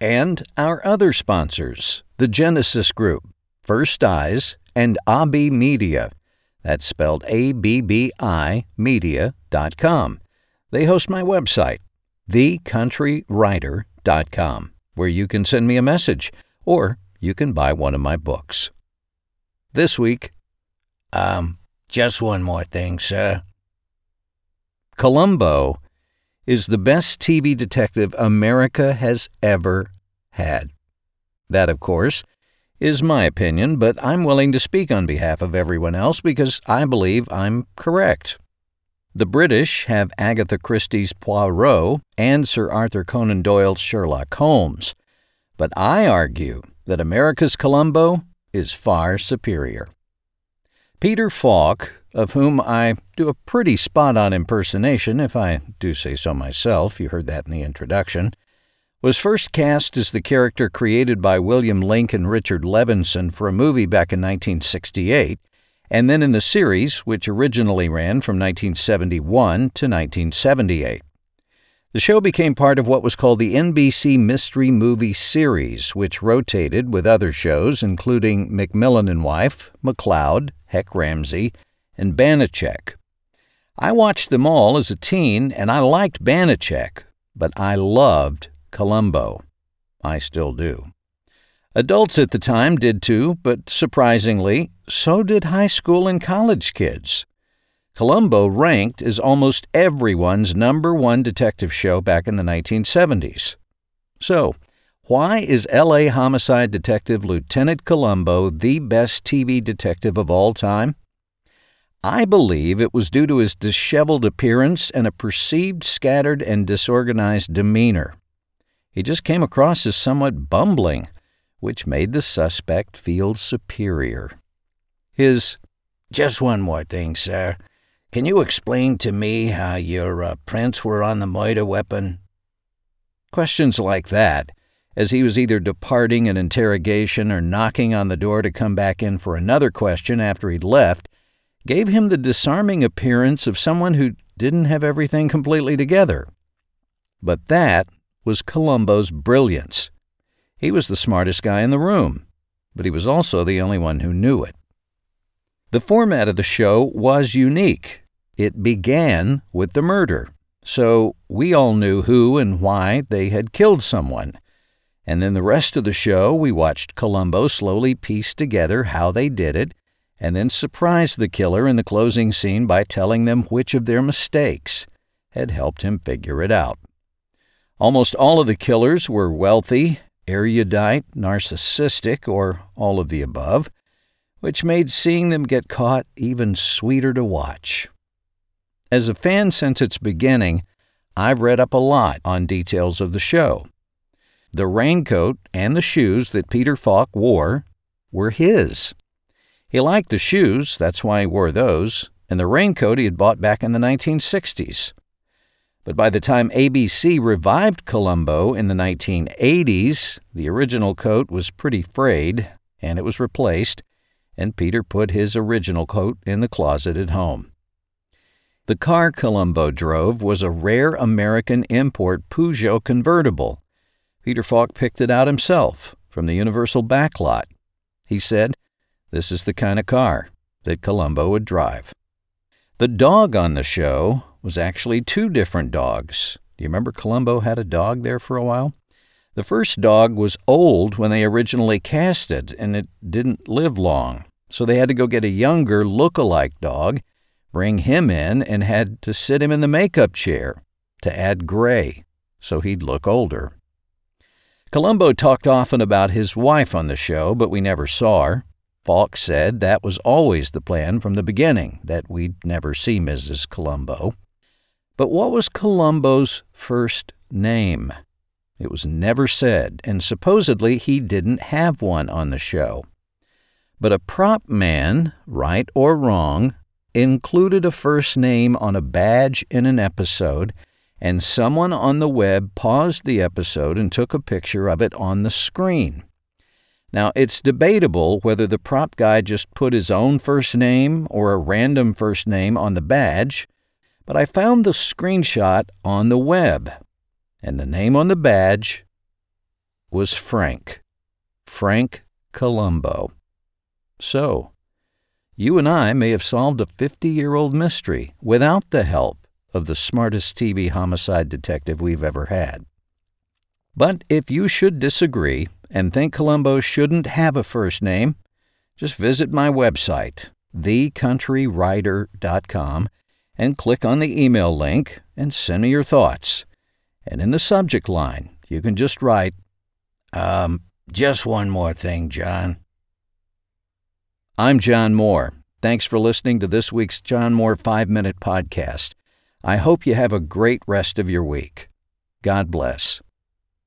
and our other sponsors, the Genesis Group, First Eyes, and Abbi Media. That's spelled A B B I media.com. They host my website, thecountrywriter.com, where you can send me a message or you can buy one of my books. This week, Um, just one more thing, sir. Columbo is the best TV detective America has ever had. That, of course, is my opinion, but I'm willing to speak on behalf of everyone else because I believe I'm correct. The British have Agatha Christie's Poirot and Sir Arthur Conan Doyle's Sherlock Holmes, but I argue that America's Columbo is far superior. Peter Falk, of whom I do a pretty spot on impersonation, if I do say so myself, you heard that in the introduction, was first cast as the character created by William Link and Richard Levinson for a movie back in 1968, and then in the series, which originally ran from 1971 to 1978. The show became part of what was called the NBC Mystery Movie Series, which rotated with other shows including McMillan and Wife, McCloud, Hec Ramsey, and Banacek. I watched them all as a teen, and I liked Banacek, but I loved Columbo. I still do. Adults at the time did too, but surprisingly, so did high school and college kids. Columbo ranked as almost everyone's number one detective show back in the 1970s. So, why is LA homicide detective Lieutenant Columbo the best TV detective of all time? I believe it was due to his disheveled appearance and a perceived scattered and disorganized demeanor. He just came across as somewhat bumbling, which made the suspect feel superior. His Just one more thing, sir. Can you explain to me how your uh, prints were on the murder weapon? questions like that, as he was either departing an interrogation or knocking on the door to come back in for another question after he'd left, gave him the disarming appearance of someone who didn't have everything completely together. But that was Columbo's brilliance. He was the smartest guy in the room, but he was also the only one who knew it. The format of the show was unique. It began with the murder, so we all knew who and why they had killed someone. And then the rest of the show, we watched Columbo slowly piece together how they did it, and then surprised the killer in the closing scene by telling them which of their mistakes had helped him figure it out. Almost all of the killers were wealthy, erudite, narcissistic, or all of the above which made seeing them get caught even sweeter to watch. As a fan since its beginning, I've read up a lot on details of the show. The raincoat and the shoes that Peter Falk wore were his. He liked the shoes, that's why he wore those, and the raincoat he had bought back in the 1960s. But by the time ABC revived Columbo in the 1980s, the original coat was pretty frayed, and it was replaced and Peter put his original coat in the closet at home. The car Columbo drove was a rare American import Peugeot convertible. Peter Falk picked it out himself from the Universal backlot. He said, This is the kind of car that Columbo would drive. The dog on the show was actually two different dogs. Do you remember Columbo had a dog there for a while? The first dog was old when they originally cast it, and it didn't live long. So they had to go get a younger look-alike dog, bring him in, and had to sit him in the makeup chair to add gray so he'd look older. Columbo talked often about his wife on the show, but we never saw her. Falk said that was always the plan from the beginning, that we'd never see Mrs. Columbo. But what was Columbo's first name? It was never said, and supposedly he didn't have one on the show. But a prop man, right or wrong, included a first name on a badge in an episode, and someone on the web paused the episode and took a picture of it on the screen. Now, it's debatable whether the prop guy just put his own first name or a random first name on the badge, but I found the screenshot on the web, and the name on the badge was Frank. Frank Columbo. So, you and I may have solved a 50 year old mystery without the help of the smartest TV homicide detective we've ever had. But if you should disagree and think Columbo shouldn't have a first name, just visit my website, thecountrywriter.com, and click on the email link and send me your thoughts. And in the subject line, you can just write, Um, just one more thing, John. I'm John Moore. Thanks for listening to this week's John Moore 5 Minute Podcast. I hope you have a great rest of your week. God bless.